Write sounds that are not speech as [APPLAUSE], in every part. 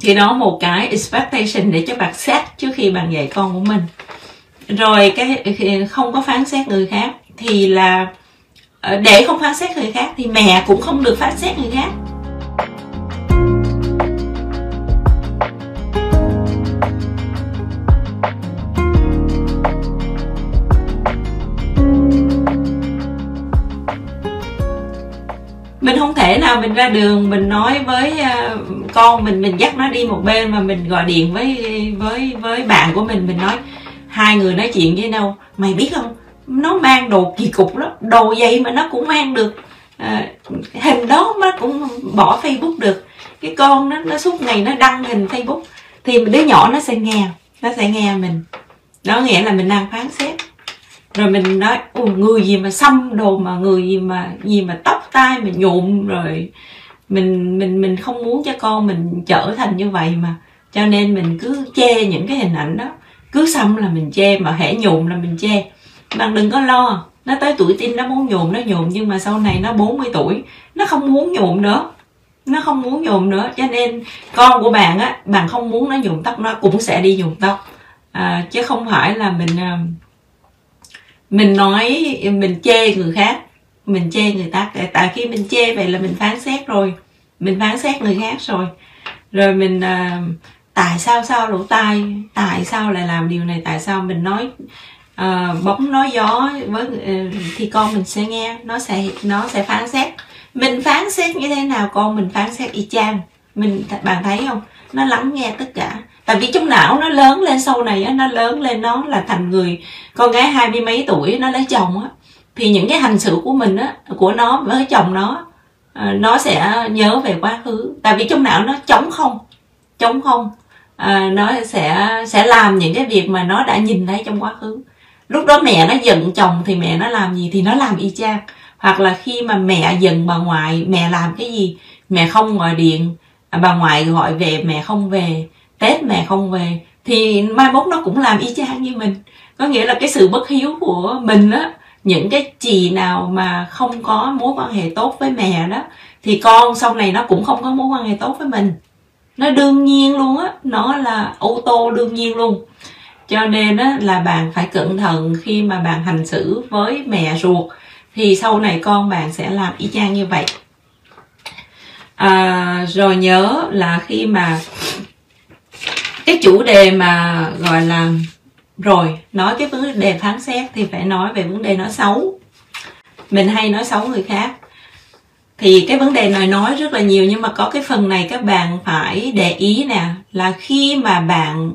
thì đó một cái expectation để cho bạn set trước khi bạn dạy con của mình. Rồi cái không có phán xét người khác thì là ờ, để không phán xét người khác thì mẹ cũng không được phán xét người khác. Thể nào mình ra đường mình nói với ờ, con mình mình dắt nó đi một bên mà mình gọi điện với với với bạn của mình mình nói hai người nói chuyện với nhau mày biết không? Nó mang đồ kỳ cục lắm đồ vậy mà nó cũng mang được. À, hình đó nó cũng bỏ facebook được. Cái con nó nó suốt ngày nó đăng hình facebook thì đứa nhỏ nó sẽ nghe nó sẽ nghe mình. Đó nghĩa là mình đang phán xét. Rồi mình nói người gì mà xăm đồ mà người gì mà gì mà tóc tay mình nhuộm rồi mình mình mình không muốn cho con mình trở thành như vậy mà. Cho nên mình cứ che những cái hình ảnh đó. Cứ xong là mình che mà hễ nhuộm là mình che. Bạn đừng có lo nó tới tuổi tin nó muốn nhuộm nó nhuộm nhưng mà sau này nó 40 tuổi nó không muốn nhuộm nữa. Nó không muốn nhuộm nữa. Cho nên con của bạn á bạn không muốn nó nhuộm tóc nó cũng sẽ đi nhuộm tóc. À, chứ không phải là mình à, mình nói mình chê người khác mình chê người ta tại khi mình chê vậy là mình phán xét rồi. Mình phán xét người khác rồi. Rồi mình uh, tại sao sao lỗ tai tại sao lại làm điều này tại sao mình nói uh, bóng nói gió với uh, thì con mình sẽ nghe nó sẽ nó sẽ phán xét. Mình phán xét như thế nào con mình phán xét y chang. Mình bạn thấy không? Nó lắng nghe tất cả. Tại vì trong não nó lớn lên sau này nó lớn lên nó là thành người con gái hai mươi mấy tuổi nó lấy chồng á thì những cái hành xử của mình á của nó với chồng nó à, nó sẽ nhớ về quá khứ. Tại vì trong não nó trống không trống không. À, nó sẽ sẽ làm những cái việc mà nó đã nhìn thấy trong quá khứ. Lúc đó mẹ nó giận chồng thì mẹ nó làm gì thì nó làm y chang. Hoặc là khi mà mẹ giận bà ngoại mẹ làm cái gì? Mẹ không gọi điện à, bà ngoại gọi về mẹ không về. Tết mẹ không về. Thì mai mốt nó cũng làm y chang như mình. Có nghĩa là cái sự bất hiếu của mình á những cái chị nào mà không có mối quan hệ tốt với mẹ đó thì con sau này nó cũng không có mối quan hệ tốt với mình. Nó đương nhiên luôn á nó là ô tô đương nhiên luôn. Cho nên á là bạn phải cẩn thận khi mà bạn hành xử với mẹ ruột thì sau này con bạn sẽ làm y chang như vậy. À, rồi nhớ là khi mà cái chủ đề mà gọi là rồi nói cái vấn đề phán xét thì phải nói về vấn đề nói xấu. Mình hay nói xấu người khác. Thì cái vấn đề này nói rất là nhiều nhưng mà có cái phần này các bạn phải để ý nè là khi mà bạn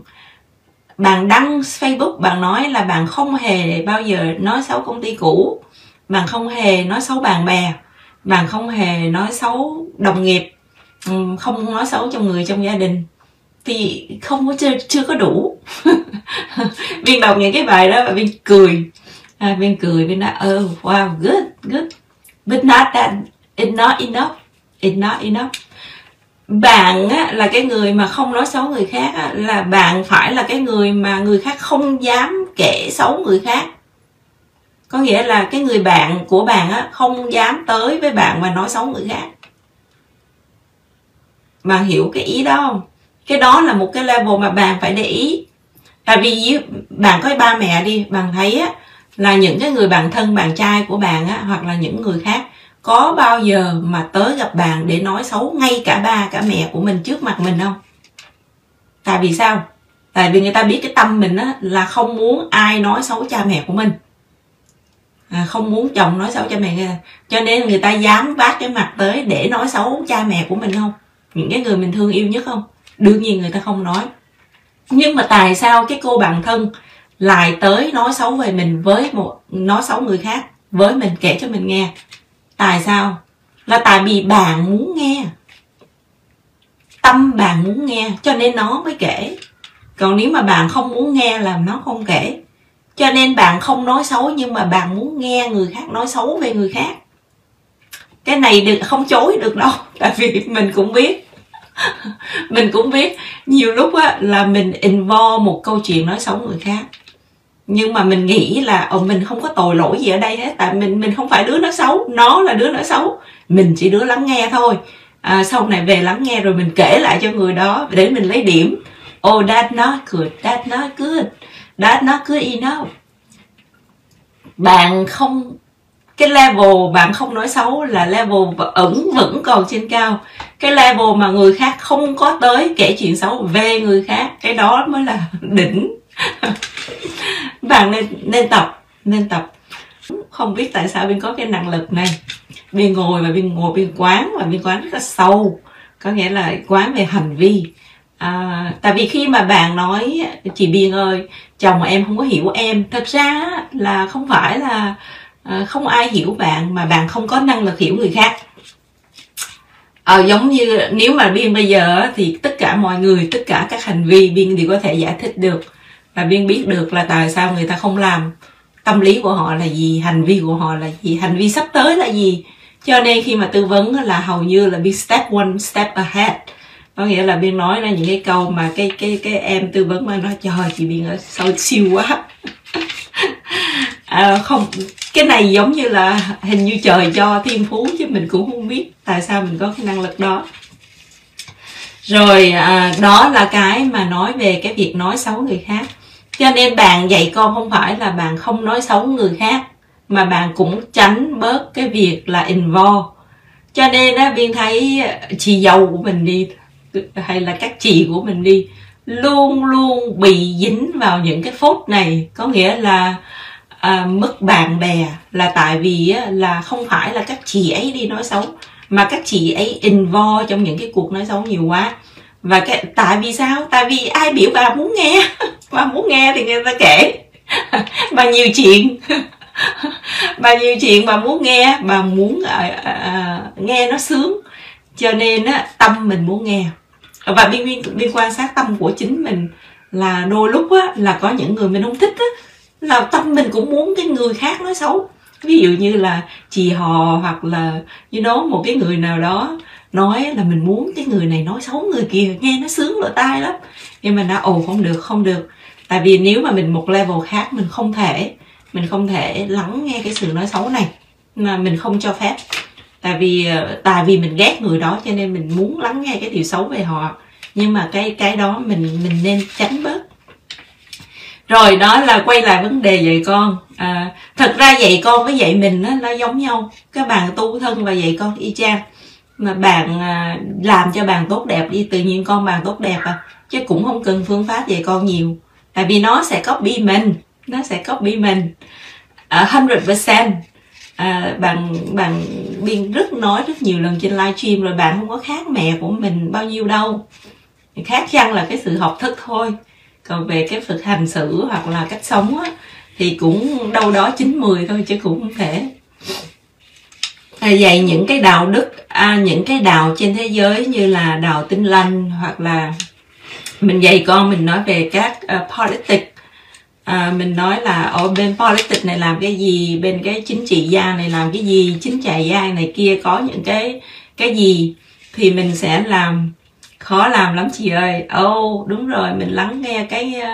bạn đăng facebook bạn nói là bạn không hề bao giờ nói xấu công ty cũ bạn không hề nói xấu bạn bè bạn không hề nói xấu đồng nghiệp ừ, không nói xấu trong người trong gia đình thì không có chưa, chưa có đủ. [LAUGHS] viên đọc những cái bài đó và viên cười. À, viên cười viên nói oh wow good good. But not that it's not enough. It's not enough. Bạn á, là cái người mà không nói xấu người khác á, là bạn phải là cái người mà người khác không dám kể xấu người khác. Có nghĩa là cái người bạn của bạn á, không dám tới với bạn mà nói xấu người khác. Bạn hiểu cái ý đó không? Cái đó là một cái level mà bạn phải để ý tại vì bạn có ba mẹ đi bạn thấy á, là những cái người bạn thân bạn trai của bạn á, hoặc là những người khác có bao giờ mà tới gặp bạn để nói xấu ngay cả ba cả mẹ của mình trước mặt mình không? Tại vì sao? Tại vì người ta biết cái tâm mình á là không muốn ai nói xấu cha mẹ của mình. À, không muốn chồng nói xấu cha mẹ cho nên người ta dám vác cái mặt tới để nói xấu cha mẹ của mình không? Những cái người mình thương yêu nhất không? Đương nhiên người ta không nói nhưng mà tại sao cái cô bạn thân lại tới nói xấu về mình với một, nói xấu người khác, với mình kể cho mình nghe? Tại sao? Là tại vì bạn muốn nghe. Tâm bạn muốn nghe, cho nên nó mới kể. Còn nếu mà bạn không muốn nghe là nó không kể. Cho nên bạn không nói xấu, nhưng mà bạn muốn nghe người khác nói xấu về người khác. Cái này được, không chối được đâu, [LAUGHS] tại vì mình cũng biết. [LAUGHS] mình cũng biết nhiều lúc á là mình involve một câu chuyện nói xấu người khác. Nhưng mà mình nghĩ là ồ mình không có tội lỗi gì ở đây hết tại mình mình không phải đứa nói xấu nó là đứa nói xấu. Mình chỉ đứa lắng nghe thôi. À, sau này về lắng nghe rồi mình kể lại cho người đó để mình lấy điểm. Oh that not good that not good that not good enough. Bạn không cái level bạn không nói xấu là level ẩn vẫn còn trên cao cái level mà người khác không có tới kể chuyện xấu về người khác cái đó mới là [LAUGHS] đỉnh. [LAUGHS] Bạn nên nên tập nên tập. Không biết tại sao bên có cái năng lực này. Bên ngồi và bên ngồi bên quán và bên quán rất là sâu. Có nghĩa là quán về hành vi. À, tại vì khi mà bạn nói chị biên ơi chồng em không có hiểu em. Thật ra là không phải là à, không ai hiểu bạn mà bạn không có năng lực hiểu người khác à, giống như nếu mà biên bây giờ thì tất cả mọi người tất cả các hành vi biên đều có thể giải thích được. Và biên biết được là tại sao người ta không làm. Tâm lý của họ là gì hành vi của họ là gì hành vi sắp tới là gì. Cho nên khi mà tư vấn là hầu như là biên step one step ahead. Có nghĩa là biên nói ra những cái câu mà cái cái cái em tư vấn mà nói trời chị biên ở sâu siêu quá à, không cái này giống như là hình như trời cho thiên phú chứ mình cũng không biết tại sao mình có cái năng lực đó. Rồi à, đó là cái mà nói về cái việc nói xấu người khác. Cho nên bạn dạy con không phải là bạn không nói xấu người khác mà bạn cũng tránh bớt cái việc là involve. Cho nên á viên thấy chị dâu của mình đi hay là các chị của mình đi luôn luôn bị dính vào những cái phốt này. Có nghĩa là à, mất bạn bè là tại vì á, là không phải là các chị ấy đi nói xấu mà các chị ấy involve trong những cái cuộc nói xấu nhiều quá. Và cái tại vì sao? Tại vì ai biểu bà muốn nghe? [LAUGHS] Bà muốn nghe thì người ta kể. [LAUGHS] Bà nhiều chuyện. [LAUGHS] Bà nhiều chuyện bà muốn nghe bà muốn à, à, à, nghe nó sướng. Cho nên á tâm mình muốn nghe. Và biên biên biên quan sát tâm của chính mình là đôi lúc á là có những người mình không thích á là tâm mình cũng muốn cái người khác nói xấu. Ví dụ như là chị hò hoặc là như đó một cái người nào đó nói là mình muốn cái người này nói xấu người kia, nghe nó sướng lỗ tai lắm. Nhưng mà nó, ồ, không được không được. Tại vì nếu mà mình một level khác, mình không thể, mình không thể lắng nghe cái sự nói xấu này, mà mình không cho phép. Tại vì ờ, tại vì mình ghét người đó cho nên mình muốn lắng nghe cái điều xấu về họ. Nhưng mà cái cái đó mình mình nên tránh bớt rồi đó là quay lại vấn đề dạy con. À, thật ra dạy con với dạy mình nó, nó giống nhau. Các bạn tu thân và dạy con y chang. Mà bạn à, làm cho bạn tốt đẹp đi tự nhiên con bạn tốt đẹp à. Chứ cũng không cần phương pháp dạy con nhiều. Tại vì nó sẽ copy mình. Nó sẽ copy mình. Ở hundred percent. À, bạn bạn biên rất nói rất nhiều lần trên livestream rồi bạn không có khác mẹ của mình bao nhiêu đâu. Khác chăng là cái sự học thức thôi còn về cái thực hành xử hoặc là cách sống á, thì cũng đâu đó chín mười thôi chứ cũng không thể. À, dạy những cái đạo đức à, những cái đạo trên thế giới như là đạo tinh lành hoặc là mình dạy con mình nói về các uh, politics. À, mình nói là ở bên politics này làm cái gì? Bên cái chính trị gia này làm cái gì? Chính trị gia này kia có những cái cái gì? Thì mình sẽ làm khó làm lắm chị ơi. Ô oh, đúng rồi mình lắng nghe cái ờ,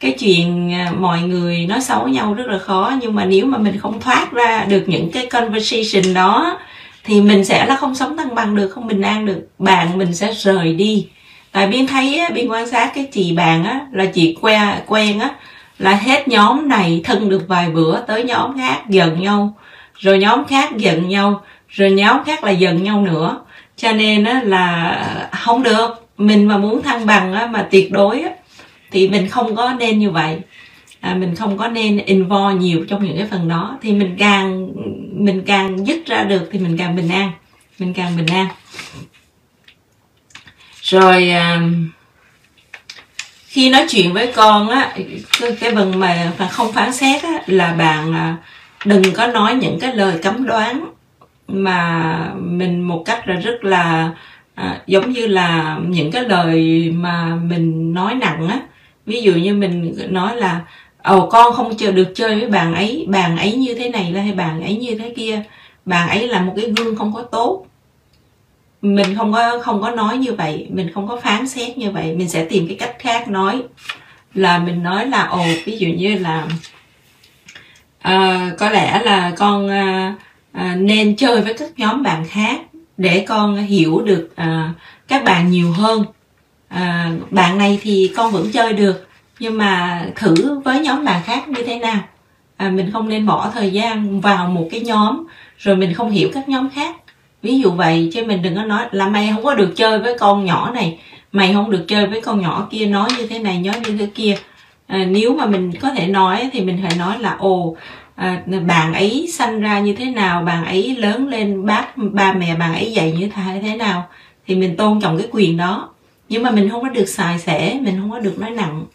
cái chuyện ờ, mọi người nói xấu nhau rất là khó. Nhưng mà nếu mà mình không thoát ra được những cái conversation đó thì mình sẽ là không sống thăng bằng được không bình an được. Bạn mình sẽ rời đi. Tại biên thấy á, biên quan sát cái chị bạn á là chị quen quen á là hết nhóm này thân được vài bữa tới nhóm khác giận nhau. Rồi nhóm khác giận nhau rồi nhóm khác là giận nhau nữa cho nên á, là không được. Mình mà muốn thăng bằng á, mà tuyệt đối á, thì mình không có nên như vậy. À, mình không có nên involve nhiều trong những cái phần đó. Thì mình càng mình càng dứt ra được thì mình càng bình an. Mình càng bình an. Rồi à, khi nói chuyện với con á cái phần mà không phán xét á là bạn à, đừng có nói những cái lời cấm đoán mà mình một cách là rất là à, giống như là những cái lời mà mình nói nặng á. Ví dụ như mình nói là ồ con không chờ được chơi với bạn ấy bạn ấy như thế này là hay bạn ấy như thế kia. Bạn ấy là một cái gương không có tốt. Mình không có không có nói như vậy mình không có phán xét như vậy. Mình sẽ tìm cái cách khác nói. Là mình nói là ồ ví dụ như là uh, có lẽ là con uh, à, nên chơi với các nhóm bạn khác để con hiểu được à, các bạn nhiều hơn. À, bạn này thì con vẫn chơi được nhưng mà thử với nhóm bạn khác như thế nào? À, mình không nên bỏ thời gian vào một cái nhóm rồi mình không hiểu các nhóm khác. Ví dụ vậy chứ mình đừng có nói là mày không có được chơi với con nhỏ này mày không được chơi với con nhỏ kia nói như thế này nói như thế kia. À, nếu mà mình có thể nói thì mình phải nói là ồ à, bạn ấy sanh ra như thế nào bạn ấy lớn lên bác ba mẹ bạn ấy dạy như thế nào thì mình tôn trọng cái quyền đó. Nhưng mà mình không có được xài xẻ mình không có được nói nặng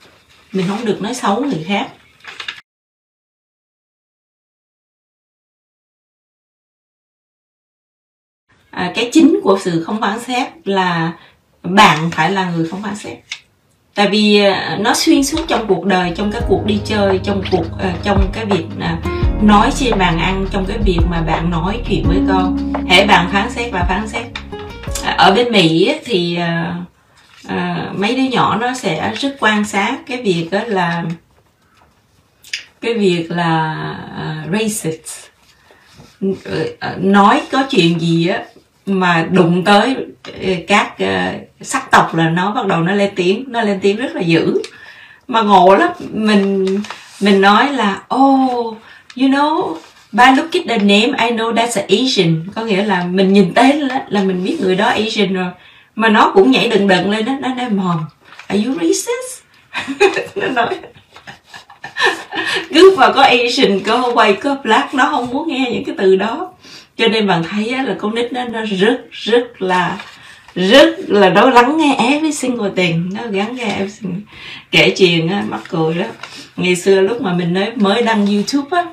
mình không được nói xấu người khác. À, cái chính của sự không phán xét là bạn phải là người không phán xét tại vì à, nó xuyên suốt trong cuộc đời trong các cuộc đi chơi trong cuộc uh, trong cái việc uh, nói trên bàn ăn trong cái việc mà bạn nói chuyện với con. Hễ bạn phán xét và phán xét. Ở bên mỹ thì uh, uh, mấy đứa nhỏ nó sẽ rất quan sát cái việc đó là cái việc là uh, racist. Ờ, nói có chuyện gì á mà đụng tới ờ, các uh, sắc tộc là nó bắt đầu nó lên tiếng nó lên tiếng rất là dữ. Mà ngộ lắm mình mình nói là oh you know by look at the name I know that's an Asian. Có nghĩa là mình nhìn tên là, là mình biết người đó Asian rồi. Mà nó cũng nhảy đừng đừng lên đó nó nói mòn, are you racist? [LAUGHS] Nó nói. Cứ mà có Asian có white có black nó không muốn nghe những cái từ đó cho nên bạn thấy là con nít nó nó rất rất là rất là nó lắng nghe every single thing nó gắn nghe every single kể chuyện á mắc cười đó ngày xưa lúc mà mình mới mới đăng youtube á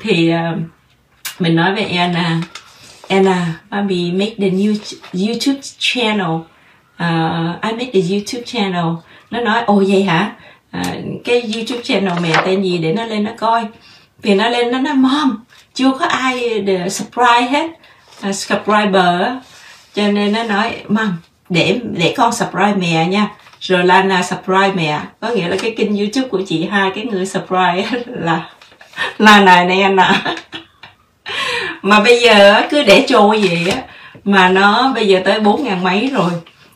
thì uh, mình nói với Anna Anna mommy make the new YouTube channel. Uh, I make the YouTube channel. Nó nói ồ vậy hả? Uh, cái YouTube channel mẹ tên gì để nó lên nó coi. Thì nó lên nó nói mom chưa có ai để subscribe hết. Uh, subscriber cho nên nó nói mầm để để con subscribe mẹ nha. Rồi Lana subscribe mẹ. Có nghĩa là cái kênh youtube của chị hai cái người subscribe là Lana này anh ạ. Mà bây giờ cứ để trôi vậy á mà nó bây giờ tới bốn ngàn mấy rồi.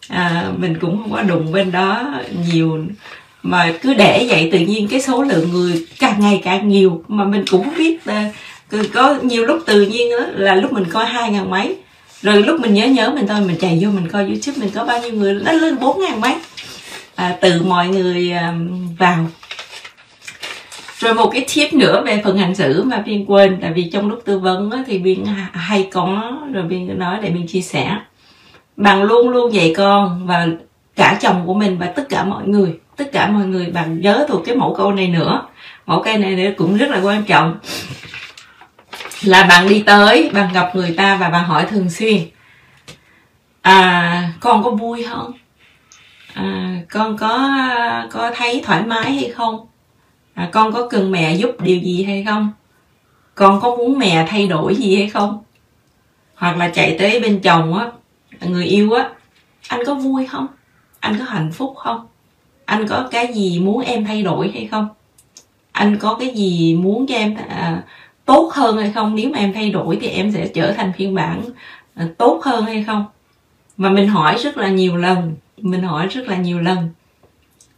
À, mình cũng không có đụng bên đó nhiều. Mà cứ để vậy tự nhiên cái số lượng người càng ngày càng nhiều. Mà mình cũng không biết à, có nhiều lúc tự nhiên đó, là lúc mình coi hai ngàn mấy. Rồi lúc mình nhớ nhớ mình thôi mình chạy vô mình coi youtube mình có bao nhiêu người nó lên bốn ngàn mấy. À, từ mọi người um, vào. Rồi một cái tip nữa về phần hành xử mà biên quên tại vì trong lúc tư vấn á, thì biên hay có rồi biên nói để biên chia sẻ. Bằng luôn luôn dạy con và cả chồng của mình và tất cả mọi người tất cả mọi người bằng nhớ thuộc cái mẫu câu này nữa. Mẫu cây này nữa cũng rất là quan trọng là bạn đi tới bạn gặp người ta và bạn hỏi thường xuyên. À con có vui không? À, con có có thấy thoải mái hay không? À, con có cần mẹ giúp điều gì hay không? Con có muốn mẹ thay đổi gì hay không? Hoặc là chạy tới bên chồng á người yêu á anh có vui không? Anh có hạnh phúc không? Anh có cái gì muốn em thay đổi hay không? Anh có cái gì muốn cho em à, tốt hơn hay không? Nếu mà em thay đổi thì em sẽ trở thành phiên bản ờ, tốt hơn hay không? Và mình hỏi rất là nhiều lần mình hỏi rất là nhiều lần.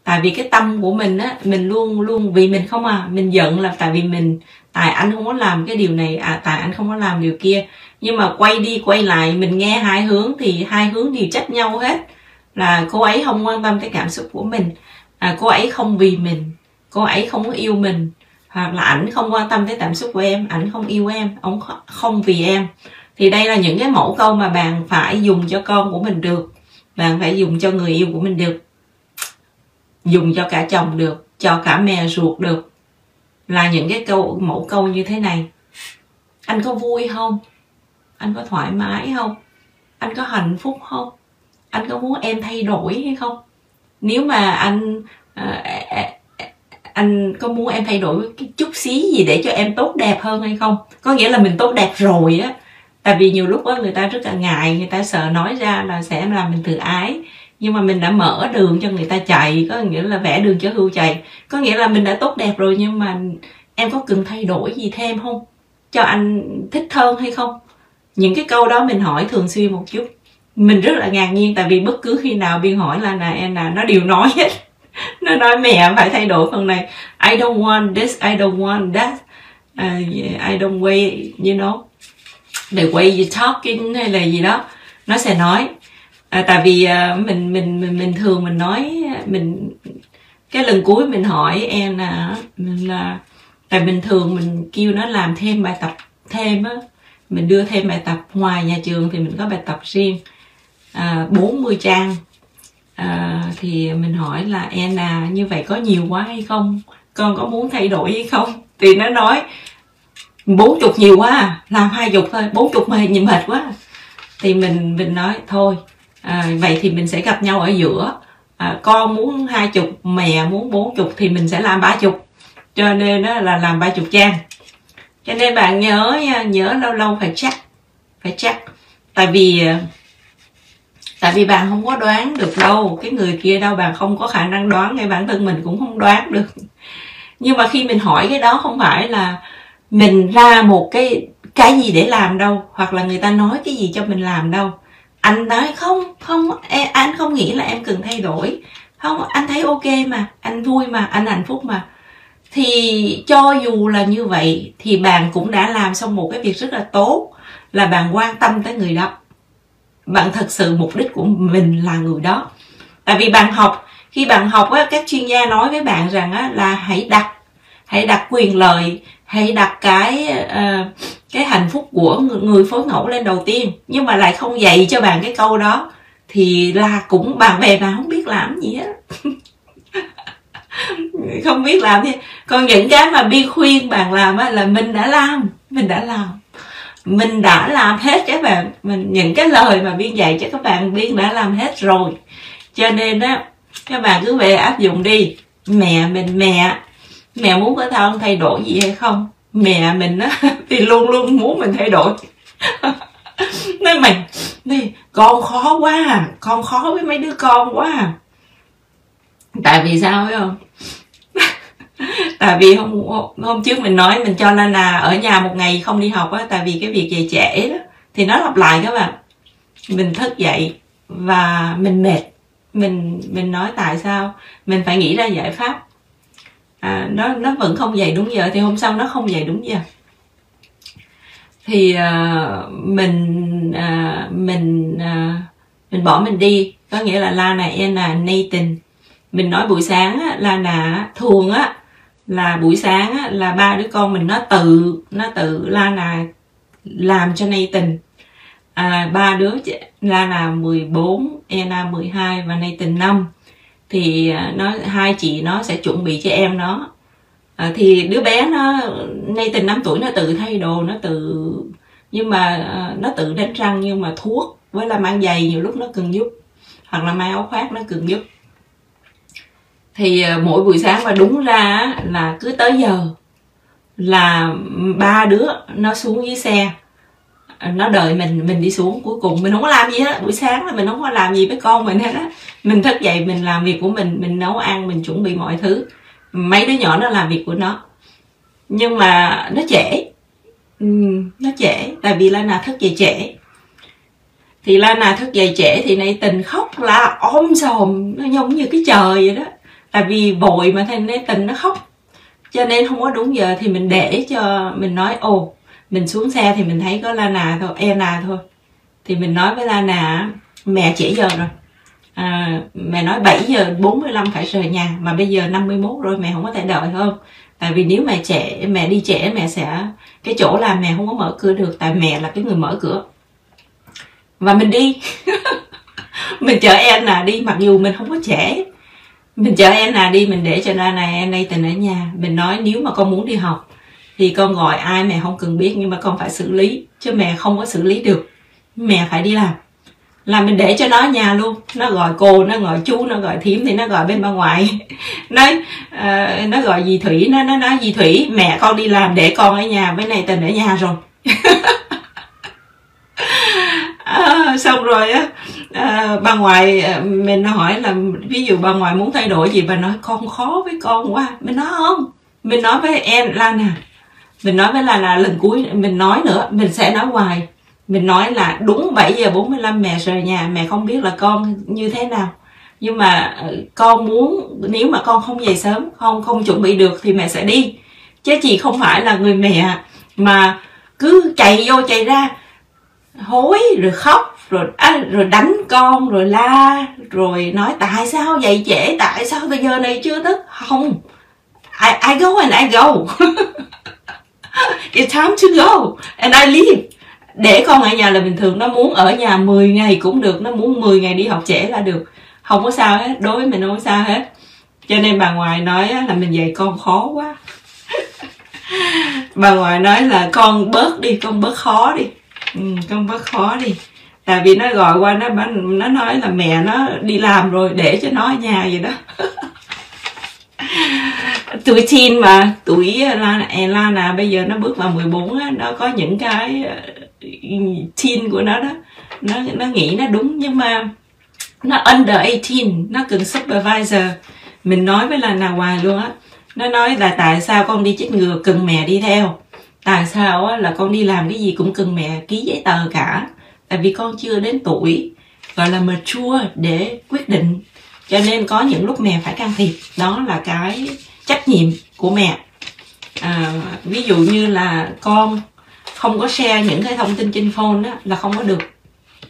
Tại vì cái tâm của mình á mình luôn luôn vì mình không à mình giận là tại vì mình tại anh không có làm cái điều này à tại anh không có làm điều kia. Nhưng mà quay đi quay lại mình nghe hai hướng thì hai hướng đều trách nhau hết. Là cô ấy không quan tâm tới cảm xúc của mình à, cô ấy không vì mình cô ấy không có yêu mình hoặc là ảnh không quan tâm tới cảm xúc của em, ảnh không yêu em, ông không vì em. Thì đây là những cái mẫu câu mà bạn phải dùng cho con của mình được. Bạn phải dùng cho người yêu của mình được. Dùng cho cả chồng được, cho cả mẹ ruột được. Là những cái câu, mẫu câu như thế này. Anh có vui không? Anh có thoải mái không? Anh có hạnh phúc không? Anh có muốn em thay đổi hay không? Nếu mà anh à, anh có muốn em thay đổi cái chút xí gì để cho em tốt đẹp hơn hay không? Có nghĩa là mình tốt đẹp rồi á. Tại vì nhiều lúc á, người ta rất là ngại, người ta sợ nói ra là sẽ làm mình tự ái. Nhưng mà mình đã mở đường cho người ta chạy, có nghĩa là vẽ đường cho hưu chạy. Có nghĩa là mình đã tốt đẹp rồi, nhưng mà em có cần thay đổi gì thêm không? Cho anh thích hơn hay không? Những cái câu đó mình hỏi thường xuyên một chút. Mình rất là ngạc nhiên, tại vì bất cứ khi nào biên hỏi là nè em là nó đều nói hết. [LAUGHS] nó nói mẹ phải thay đổi phần này. I don't want this I don't want that. Uh, I don't way you know the way you talking hay là gì đó. Nó sẽ nói. À, tại vì uh, mình mình mình mình thường mình nói mình cái lần cuối mình hỏi em là mình là tại bình thường mình kêu nó làm thêm bài tập thêm á. Mình đưa thêm bài tập ngoài nhà trường thì mình có bài tập riêng. À, 40 trang à, thì mình hỏi là em à như vậy có nhiều quá hay không? Con có muốn thay đổi hay không? Thì nó nói bốn chục nhiều quá à, làm hai chục thôi bốn chục mệt nhìn mệt quá à. thì mình mình nói thôi à, vậy thì mình sẽ gặp nhau ở giữa. À, con muốn hai chục mẹ muốn bốn chục thì mình sẽ làm ba chục. Cho nên đó là làm ba chục trang. Cho nên bạn nhớ nha nhớ lâu lâu phải chắc phải chắc tại vì à, tại vì bạn không có đoán được đâu. Cái người kia đâu bạn không có khả năng đoán ngay bản thân mình cũng không đoán được. Nhưng mà khi mình hỏi cái đó không phải là mình ra một cái cái gì để làm đâu hoặc là người ta nói cái gì cho mình làm đâu. Anh nói không không em, anh không nghĩ là em cần thay đổi. Không anh thấy ok mà anh vui mà anh hạnh phúc mà. Thì cho dù là như vậy thì bạn cũng đã làm xong một cái việc rất là tốt là bạn quan tâm tới người đó bạn thật sự mục đích của mình là người đó. Tại vì bạn học khi bạn học á, các chuyên gia nói với bạn rằng á, là hãy đặt hãy đặt quyền lợi hãy đặt cái uh, cái hạnh phúc của người phối ngẫu lên đầu tiên. Nhưng mà lại không dạy cho bạn cái câu đó thì là cũng bạn bè bạn không biết làm gì hết. [LAUGHS] Không biết làm gì còn những cái mà bi khuyên bạn làm á là mình đã làm mình đã làm mình đã làm hết các bạn. Mình, những cái lời mà biên dạy cho các bạn, biên đã làm hết rồi. Cho nên á, các bạn cứ về áp dụng đi. Mẹ mình, mẹ mẹ muốn có thân thay đổi gì hay không? Mẹ mình á, [LAUGHS] thì luôn luôn muốn mình thay đổi. [LAUGHS] Nói mày, đi, con khó quá à. Con khó với mấy đứa con quá à. Tại vì sao phải không? Tại vì hôm hôm trước mình nói mình cho Lana ở nhà một ngày không đi học á tại vì cái việc về trễ đó thì nó lặp lại các bạn. Mình thức dậy và mình mệt. Mình mình nói tại sao? Mình phải nghĩ ra giải pháp. À, nó nó vẫn không dậy đúng giờ thì hôm sau nó không dậy đúng giờ. Thì uh, mình uh, mình uh, mình bỏ mình đi. Có nghĩa là Lana Anna Nathan. Mình nói buổi sáng á, là là thường á là buổi sáng á, là ba đứa con mình nó tự nó tự la là làm cho Nathan. À, ba đứa la là 14 Anna 12 và Nathan 5 thì à, nó hai chị nó sẽ chuẩn bị cho em nó. À, thì đứa bé nó Nathan 5 tuổi nó tự thay đồ nó tự nhưng mà à, nó tự đánh răng nhưng mà thuốc với là mang giày nhiều lúc nó cần giúp. Hoặc là mang áo khoác nó cần giúp thì ờ, mỗi buổi sáng mà đúng ra là cứ tới giờ là ba đứa nó xuống dưới xe. Nó đợi mình mình đi xuống cuối cùng. Mình không có làm gì hết. Buổi sáng là mình không có làm gì với con mình hết á. Mình thức dậy mình làm việc của mình mình nấu ăn mình chuẩn bị mọi thứ. Mấy đứa nhỏ nó làm việc của nó. Nhưng mà nó trễ. Ừ, nó trễ. Tại vì Lana thức dậy trễ. Thì Lana thức dậy trễ thì nay tình khóc là ôm sòm. Nó giống như cái trời vậy đó tại vì vội mà thành nên tình nó khóc. Cho nên không có đúng giờ thì mình để cho mình nói ồ mình xuống xe thì mình thấy có la nà thôi Ena thôi. Thì mình nói với la nà mẹ trễ giờ rồi. À, mẹ nói 7 giờ 45 phải rời nhà mà bây giờ 51 rồi mẹ không có thể đợi hơn tại vì nếu mẹ trẻ mẹ đi trễ mẹ sẽ cái chỗ làm mẹ không có mở cửa được tại mẹ là cái người mở cửa. Và mình đi. [LAUGHS] Mình chở em là đi mặc dù mình không có trẻ mình chở Anna đi mình để cho Anna Anna tình ở nhà. Mình nói nếu mà con muốn đi học thì con gọi ai mẹ không cần biết nhưng mà con phải xử lý chứ mẹ không có xử lý được. Mẹ phải đi làm. Là mình để cho nó ở nhà luôn. Nó gọi cô nó gọi chú nó gọi thím thì nó gọi bên bà ngoại. [LAUGHS] Nói uh, nó gọi dì thủy nó nó nói dì thủy mẹ con đi làm để con ở nhà với này tình ở nhà rồi. À, [LAUGHS] xong rồi á à, bà ngoại à, mình hỏi là ví dụ bà ngoại muốn thay đổi gì bà nói con khó với con quá. Mình nói không. Mình nói với em Lana mình nói với Lana lần cuối mình nói nữa mình sẽ nói hoài. Mình nói là đúng 7 giờ 45 mẹ rời nhà mẹ không biết là con như thế nào. Nhưng mà ờ, con muốn nếu mà con không về sớm không không chuẩn bị được thì mẹ sẽ đi. Chứ chị không phải là người mẹ mà cứ chạy vô chạy ra hối rồi khóc rồi à, rồi đánh con rồi la rồi nói tại sao dậy trễ? Tại sao bây giờ này chưa thức? Không. I, I go and I go. [LAUGHS] It's time to go and I leave. Để con ở nhà là bình thường nó muốn ở nhà 10 ngày cũng được nó muốn 10 ngày đi học trễ là được. Không có sao hết đối với mình không có sao hết. Cho nên bà ngoại nói là mình dạy con khó quá. [LAUGHS] Bà ngoại nói là con bớt đi con bớt khó đi. Ừ, con bớt khó đi tại vì nó gọi qua nó nó nói là mẹ nó đi làm rồi để cho nó ở nhà vậy đó. [LAUGHS] Tuổi teen mà tuổi Lana, à, Lana à, bây giờ nó bước vào 14 á, nó có những cái uh, teen của nó đó. Nó nó nghĩ nó đúng nhưng mà nó under 18 nó cần supervisor. Mình nói với là hoài luôn á. Nó nói là tại sao con đi chích ngừa cần mẹ đi theo. Tại sao á, là con đi làm cái gì cũng cần mẹ ký giấy tờ cả tại vì con chưa đến tuổi gọi là mature để quyết định. Cho nên có những lúc mẹ phải can thiệp. Đó là cái trách nhiệm của mẹ. À, ví dụ như là con không có share những cái thông tin trên phone đó là không có được.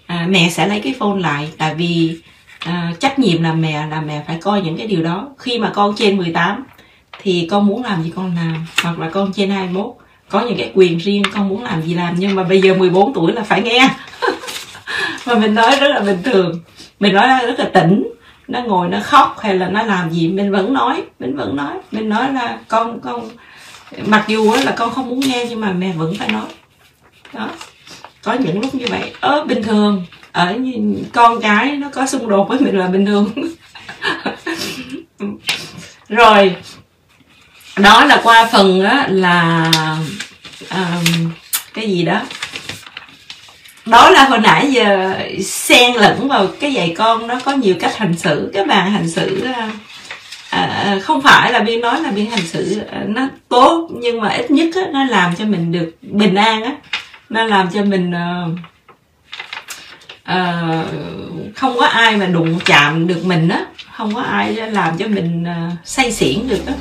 À, mẹ sẽ lấy cái phone lại tại vì à, trách nhiệm là mẹ là mẹ phải coi những cái điều đó. Khi mà con trên 18 thì con muốn làm gì con làm hoặc là con trên 21 có những cái quyền riêng con muốn làm gì làm. Nhưng mà bây giờ 14 tuổi là phải nghe mà mình nói rất là bình thường. Mình nói rất là tỉnh. Nó ngồi nó khóc hay là nó làm gì mình vẫn nói mình vẫn nói. Mình nói là con con mặc dù là con không muốn nghe nhưng mà mẹ vẫn phải nói. Đó. Có những lúc như vậy. Ớ bình thường. Ở con cái nó có xung đột với mình là bình thường. [LAUGHS] Rồi. Đó là qua phần á là um, cái gì đó? Đó là hồi nãy giờ xen lẫn vào cái dạy con nó có nhiều cách hành xử. Các bạn hành xử à, à, không phải là biên nói là biên hành xử à, nó tốt nhưng mà ít nhất á, nó làm cho mình được bình an á. Nó làm cho mình uh, uh, không có ai mà đụng chạm được mình á. Không có ai làm cho mình uh, say xỉn được á.